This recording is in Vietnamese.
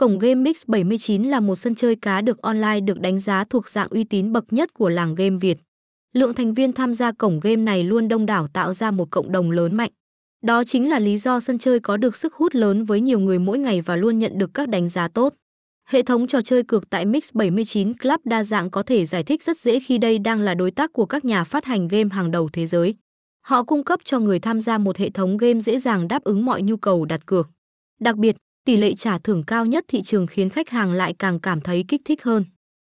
Cổng game Mix79 là một sân chơi cá được online được đánh giá thuộc dạng uy tín bậc nhất của làng game Việt. Lượng thành viên tham gia cổng game này luôn đông đảo tạo ra một cộng đồng lớn mạnh. Đó chính là lý do sân chơi có được sức hút lớn với nhiều người mỗi ngày và luôn nhận được các đánh giá tốt. Hệ thống trò chơi cược tại Mix79 Club đa dạng có thể giải thích rất dễ khi đây đang là đối tác của các nhà phát hành game hàng đầu thế giới. Họ cung cấp cho người tham gia một hệ thống game dễ dàng đáp ứng mọi nhu cầu đặt cược. Đặc biệt, tỷ lệ trả thưởng cao nhất thị trường khiến khách hàng lại càng cảm thấy kích thích hơn.